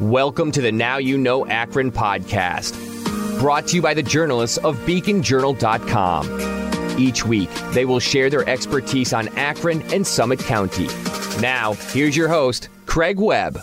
Welcome to the Now You Know Akron podcast, brought to you by the journalists of beaconjournal.com. Each week, they will share their expertise on Akron and Summit County. Now, here's your host, Craig Webb.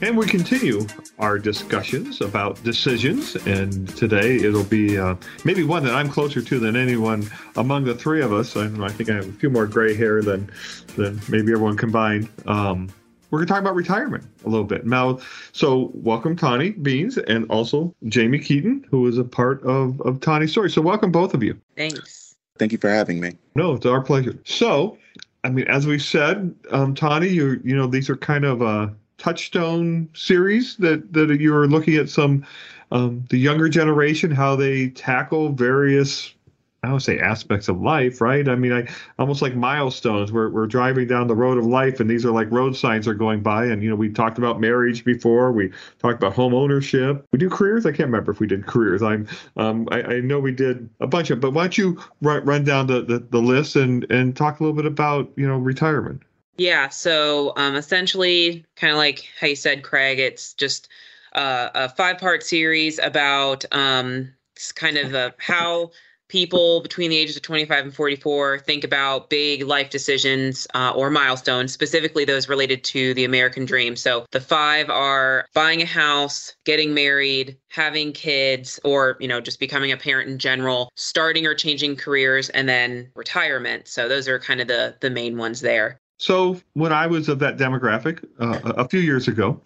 And we continue our discussions about decisions. And today it'll be uh, maybe one that I'm closer to than anyone among the three of us. I, I think I have a few more gray hair than, than maybe everyone combined. Um, we're going to talk about retirement a little bit. Now, so welcome Tawney Beans and also Jamie Keaton, who is a part of, of Tawney's story. So welcome both of you. Thanks. Thank you for having me. No, it's our pleasure. So, I mean, as we said, um, Tawney, you you know, these are kind of uh, touchstone series that that you're looking at some um, the younger generation how they tackle various I would say aspects of life, right? I mean, I almost like milestones. We're we're driving down the road of life, and these are like road signs are going by. And you know, we talked about marriage before. We talked about home ownership. We do careers. I can't remember if we did careers. I'm um, I, I know we did a bunch of. But why don't you run, run down the, the the list and and talk a little bit about you know retirement? Yeah. So um, essentially, kind of like how you said, Craig, it's just uh, a five part series about um, kind of uh, how people between the ages of 25 and 44 think about big life decisions uh, or milestones, specifically those related to the American dream. So the five are buying a house, getting married, having kids, or, you know, just becoming a parent in general, starting or changing careers, and then retirement. So those are kind of the, the main ones there. So when I was of that demographic uh, a few years ago,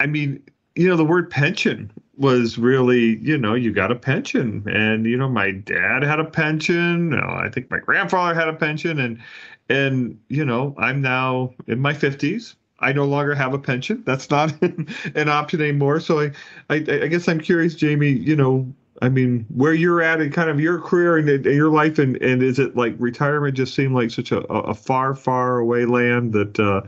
I mean, you know, the word pension was really, you know, you got a pension, and you know, my dad had a pension. I think my grandfather had a pension, and and you know, I'm now in my fifties. I no longer have a pension. That's not an option anymore. So I, I, I guess I'm curious, Jamie. You know, I mean, where you're at in kind of your career and, and your life, and, and is it like retirement just seemed like such a, a far, far away land that, uh,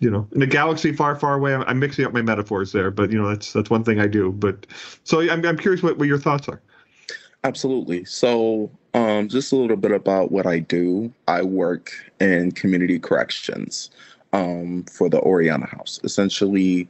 you know, in a galaxy far, far away? I'm, I'm, mixing up my metaphors there, but you know, that's that's one thing I do. But so I'm I'm curious what, what your thoughts are. Absolutely. So, um, just a little bit about what I do. I work in community corrections um, for the Oriana House. Essentially,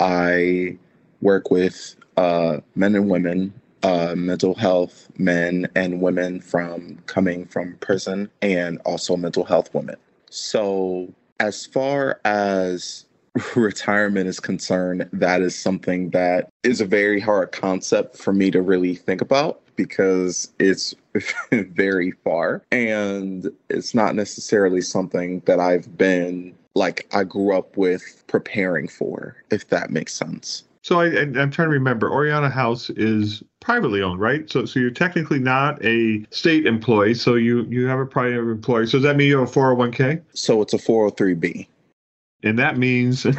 I work with uh, men and women uh, mental health men and women from coming from prison and also mental health women. So, as far as retirement is concerned, that is something that is a very hard concept for me to really think about because it's very far and it's not necessarily something that I've been like I grew up with preparing for, if that makes sense. So I, am trying to remember. Oriana House is privately owned, right? So so you're technically not a state employee. So you you have a private employee. So does that mean you have a 401k? So it's a 403b. And that means it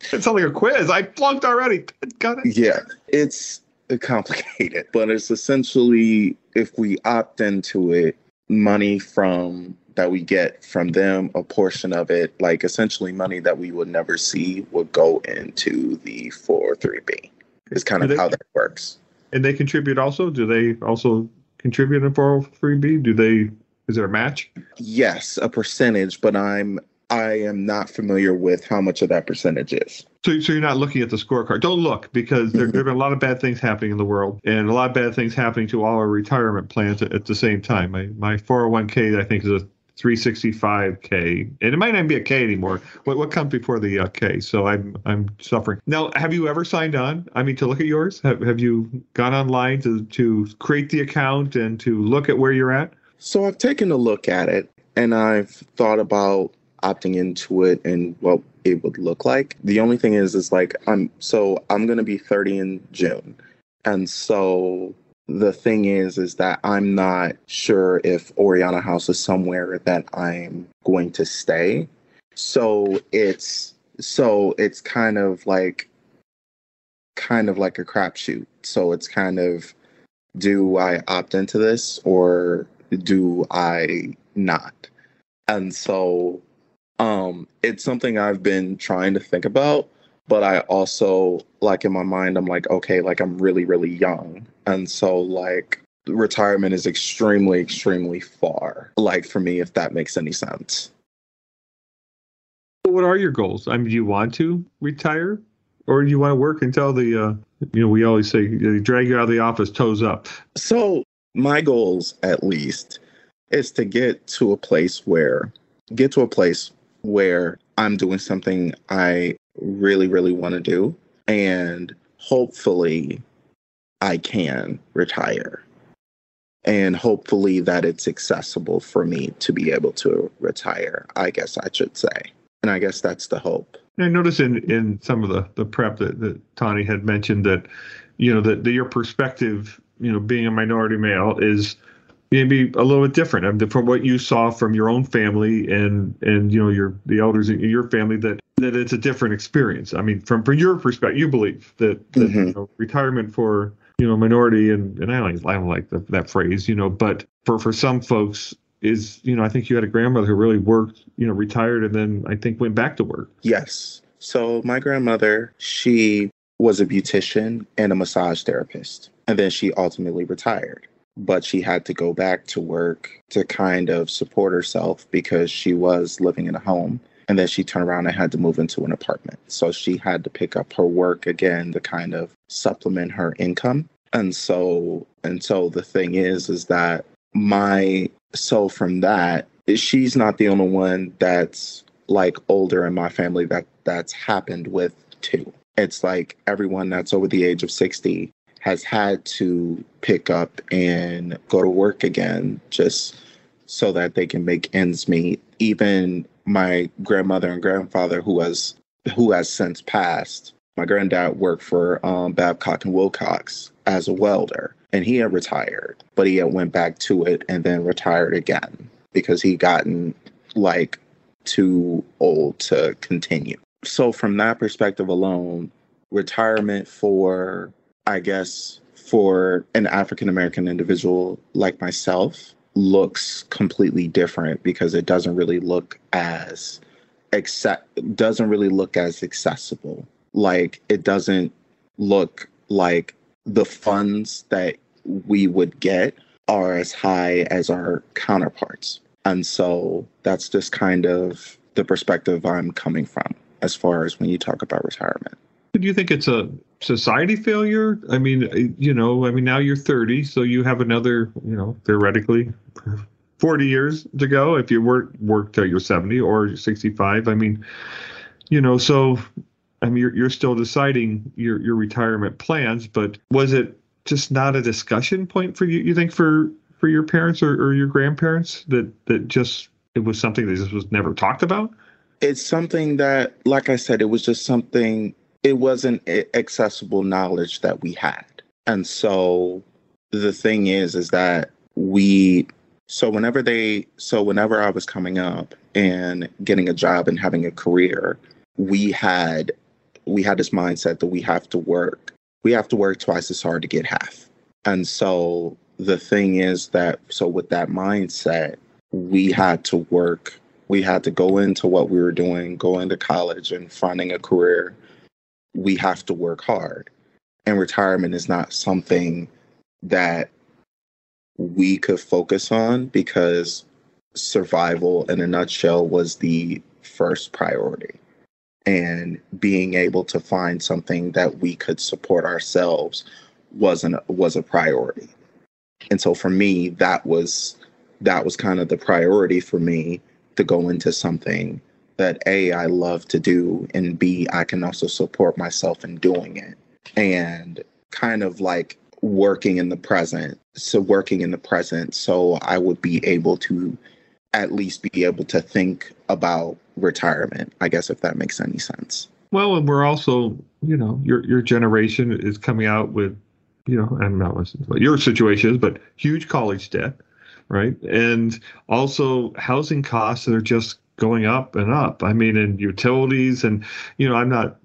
sounds like a quiz. I flunked already. Got it. Yeah, it's complicated, but it's essentially if we opt into it, money from that we get from them, a portion of it, like essentially money that we would never see, would go into the 403b. Is kind of they, how that works. And they contribute also? Do they also contribute in 403b? Do they, is there a match? Yes, a percentage, but I'm I am not familiar with how much of that percentage is. So, so you're not looking at the scorecard. Don't look because there, there have been a lot of bad things happening in the world and a lot of bad things happening to all our retirement plans at, at the same time. My, my 401k, I think, is a 365k, and it might not be a K anymore. What what comes before the uh, K? So I'm I'm suffering. Now, have you ever signed on? I mean, to look at yours, have have you gone online to to create the account and to look at where you're at? So I've taken a look at it, and I've thought about opting into it and what it would look like. The only thing is, is like I'm so I'm gonna be 30 in June, and so the thing is is that i'm not sure if oriana house is somewhere that i'm going to stay. So it's so it's kind of like kind of like a crapshoot. So it's kind of do i opt into this or do i not? And so um it's something i've been trying to think about but I also like in my mind I'm like okay like I'm really really young and so like retirement is extremely extremely far like for me if that makes any sense what are your goals? I mean, do you want to retire, or do you want to work until the uh, you know we always say they drag you out of the office toes up? So my goals, at least, is to get to a place where get to a place where I'm doing something I really, really want to do, and hopefully, I can retire. And hopefully, that it's accessible for me to be able to retire, I guess I should say. And I guess that's the hope. I noticed in, in some of the, the prep that, that Tawney had mentioned that, you know, that, that your perspective, you know, being a minority male is maybe a little bit different I mean, from what you saw from your own family and and you know your the elders in your family that that it's a different experience. I mean, from from your perspective, you believe that, that Mhm. you know, retirement for you know minority and and I don't, I don't like the, that phrase, you know, but for for some folks is you know I think you had a grandmother who really worked, you know, retired and then I think went back to work. Yes. So my grandmother, she was a beautician and a massage therapist. And then she ultimately retired. But she had to go back to work to kind of support herself because she was living in a home. And then she turned around and had to move into an apartment. So she had to pick up her work again to kind of supplement her income. And so and so the thing is is that my so from that she's not the only one that's like older in my family that that's happened with too. It's like everyone that's over the age of 60 has had to pick up and go to work again just so that they can make ends meet. Even my grandmother and grandfather who has who has since passed. My granddad worked for um, Babcock and Wilcox as a welder and he had retired, but he had went back to it and then retired again because he gotten like too old to continue. So from that perspective alone, retirement for I guess for an African American individual like myself looks completely different because it doesn't really look as accept doesn't really look as accessible. Like it doesn't look like the funds that we would get are as high as our counterparts. And so that's just kind of the perspective I'm coming from as far as when you talk about retirement. Do you think it's a society failure? I mean, uh, you know, I mean, now you're 30, so you have another, you know, theoretically 40 years to go if you work work till you're 70 or 65. I mean, you know, so I mean, you're, you're still deciding your your retirement plans, but was it just not a discussion point for you? You think for for your parents or, or your grandparents that that just it was something that just was never talked about? It's something that, like I said, it was just something, it wasn't accessible knowledge that we had. And so the thing is, is that we, so whenever they, so whenever I was coming up and getting a job and having a career, we had, we had this mindset that we have to work, we have to work twice as hard to get half. And so the thing is that, so with that mindset, we had to work we had to go into what we were doing, going to college and finding a career. We have to work hard. And retirement is not something that we could focus on because survival, in a nutshell, was the first priority. And being able to find something that we could support ourselves wasn't was a priority. And so for me, that was that was kind of the priority for me to go into something that a I love to do and b I can also support myself in doing it and kind of like working in the present so working in the present so I would be able to at least be able to think about retirement I guess if that makes any sense Well, and we're also, you know, your your generation is coming out with, you know, I'm not listening to what your situation is, but huge college debt, right? And also housing costs that are just going up and up. I mean, and utilities, and you know, I'm not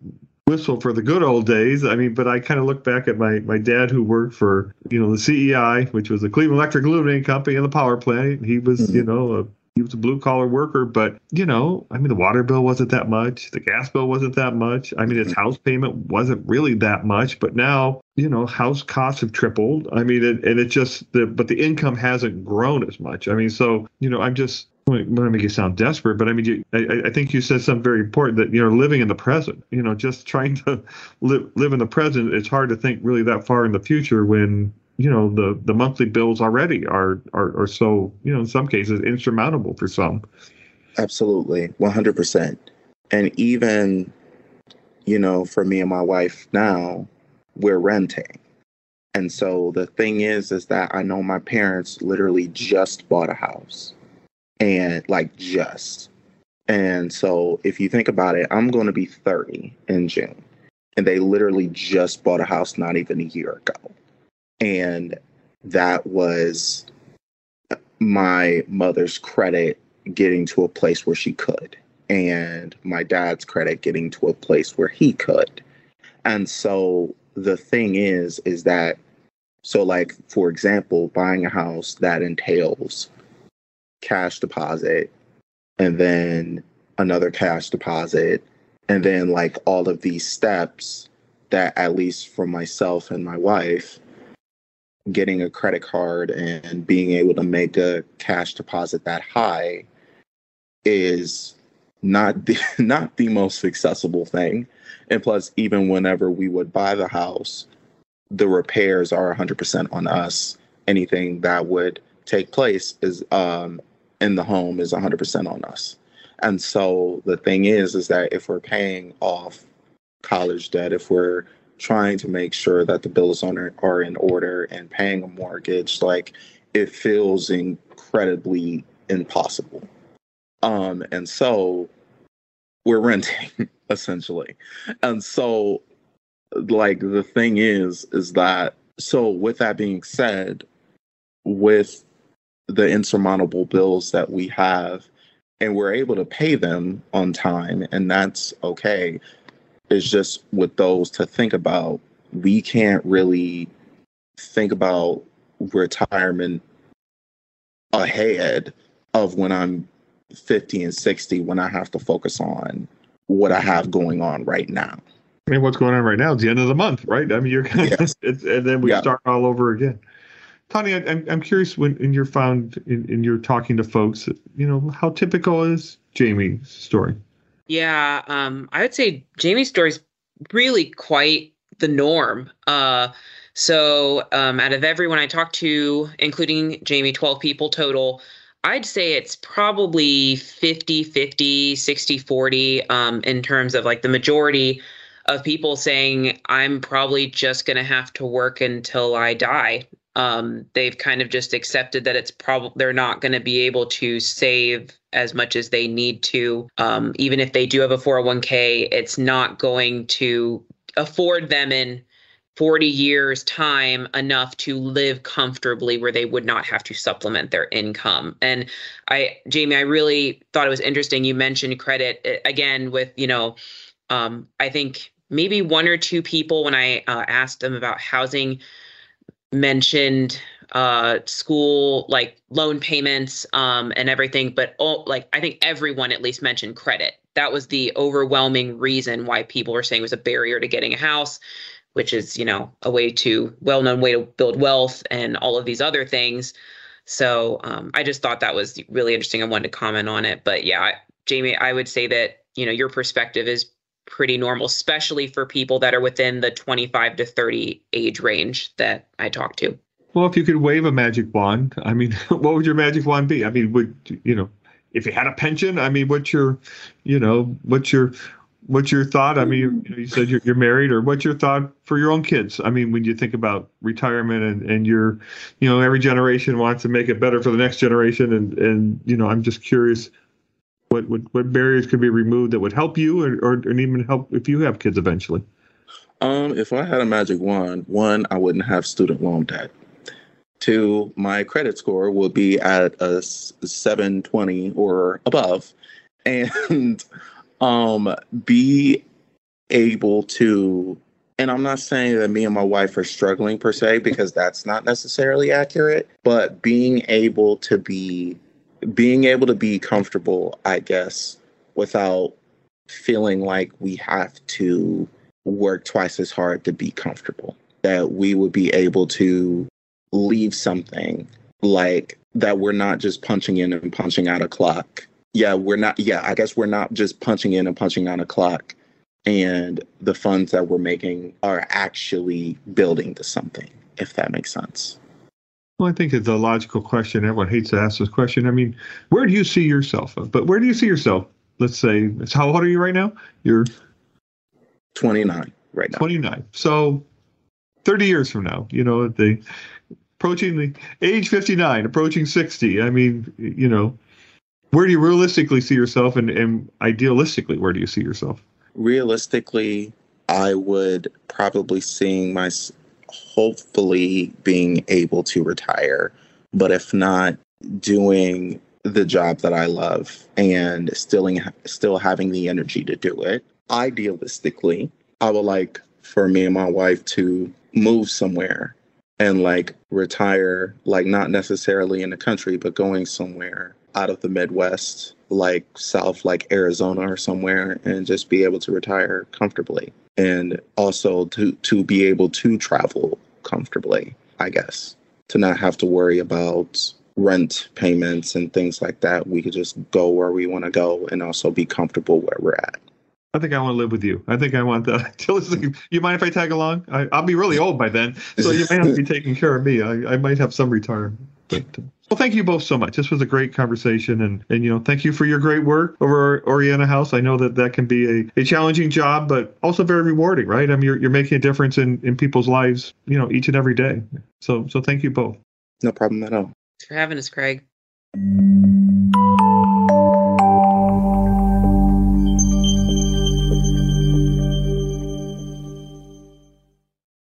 whistle for the good old days. I mean, but I kind of look back at my my dad who worked for, you know, the CEI, which was the Cleveland Electric Illuminating Company and the power plant. He was, Mhm. you know, a he was a blue collar worker, but you know, I mean, the water bill wasn't that much, the gas bill wasn't that much. I mean, his house payment wasn't really that much, but now, you know, house costs have tripled. I mean, it, and it just the but the income hasn't grown as much. I mean, so you know, I'm just let me make you sound desperate, but I mean, you, I, I, think you said something very important that you know, living in the present. You know, just trying to live live in the present. It's hard to think really that far in the future when you know the the monthly bills already are are are so you know in some cases insurmountable for some. Absolutely, one hundred percent, and even you know, for me and my wife now, we're renting. And so the thing is, is that I know my parents literally just bought a house and like just. And so if you think about it, I'm going to be 30 in June. And they literally just bought a house not even a year ago. And that was my mother's credit getting to a place where she could, and my dad's credit getting to a place where he could. And so the thing is, is that, so like, for example, buying a house that entails cash deposit and then another cash deposit and then like all of these steps that at least for myself and my wife getting a credit card and being able to make a cash deposit that high is not the not the most accessible thing. And plus even whenever we would buy the house the repairs are 100% on us. Anything that would take place is um in the home is 100% on us. And so the thing is, is that if we're paying off college debt, if we're trying to make sure that the bills are, are in order and paying a mortgage, like it feels incredibly impossible. Um, and so we're renting essentially. And so like the thing is, is that so with that being said, with the insurmountable bills that we have and we're able to pay them on time and that's okay it's just with those to think about we can't really think about retirement ahead of when i'm 50 and 60 when i have to focus on what i have going on right now I mean, what's going on right now? It's the end of the month, right? I mean, you're kind of, yes. and then we yeah. start all over again. Tony, I'm, I'm curious when in your found in, in your talking to folks, you know, how typical is Jamie's story? Yeah, um, I would say Jamie's story is really quite the norm. Uh, so um, out of everyone I talked to, including Jamie, 12 people total, I'd say it's probably 50 50, 60 40 um, in terms of like the majority of people saying, I'm probably just going to have to work until I die um, they've kind of just accepted that it's probably they're not going to be able to save as much as they need to. Um, even if they do have a 401k, it's not going to afford them in 40 years time enough to live comfortably where they would not have to supplement their income and i jamie i really thought it was interesting you mentioned credit again with you know um, i think maybe one or two people when i uh, asked them about housing mentioned uh school like loan payments um and everything but all like i think everyone at least mentioned credit. That was the overwhelming reason why people were saying it was a barrier to getting a house which is you know a way to well-known way to build wealth and all of these other things. So um, i just thought that was really interesting. I wanted to comment on it but yeah jamie i would say that you know your perspective is pretty normal, especially for people that are within the 25 to 30 age range that I talk to. Well, if you could wave a magic wand, I mean, what would your magic wand be? I mean, would you know, if you had a pension, I mean, what's your, you know, what's your, what's your thought? I mean, you, you said you're, you're married, or what's your thought for your own kids? I mean, when you think about retirement and and you're, you know, every generation wants to make it better for the next generation, and and you know, I'm just curious what, what, what barriers could be removed that would help you or, or, or even help if you have kids eventually? Um, if I had a magic wand, one, I wouldn't have student loan debt. Two, my credit score would be at a 720 or above, and um, be able to. And I'm not saying that me and my wife are struggling per se, because that's not necessarily accurate, but being able to be being able to be comfortable, I guess, without feeling like we have to work twice as hard to be comfortable. That we would be able to leave something like that we're not just punching in and punching out a clock. Yeah, we're not. Yeah, I guess we're not just punching in and punching out a clock. And the funds that we're making are actually building to something, if that makes sense. Well, I think it's a logical question. Everyone hates to ask this question. I mean, where do you see yourself? But where do you see yourself? Let's say, how old are you right now? You're 29 right now. 29. So 30 years from now, you know, the approaching the age 59, approaching 60. I mean, you know, where do you realistically see yourself and, and idealistically, where do you see yourself? Realistically, I would probably seeing my hopefully being able to retire, but if not, doing the job that I love and still still having the energy to do it. Idealistically, I would like for me and my wife to move somewhere and like retire, like not necessarily in the country, but going somewhere out of the Midwest, like South, like Arizona or somewhere, and just be able to retire comfortably. And also to, to be able to travel comfortably, I guess, to not have to worry about rent payments and things like that. We could just go where we want to go and also be comfortable where we're at. I think I want to live with you. I think I want that. you mind if I tag along? I, will be really old by then, so you may have to be taking care of me. I, I might have some retirement. But, uh, well, thank you both so much. This was a great conversation, and and you know, thank you for your great work over Oriana House. I know that that can be a, a challenging job, but also very rewarding, right? I mean, you're you're making a difference in in people's lives, you know, each and every day. So so thank you both. No problem at all. Thanks for having us, Craig.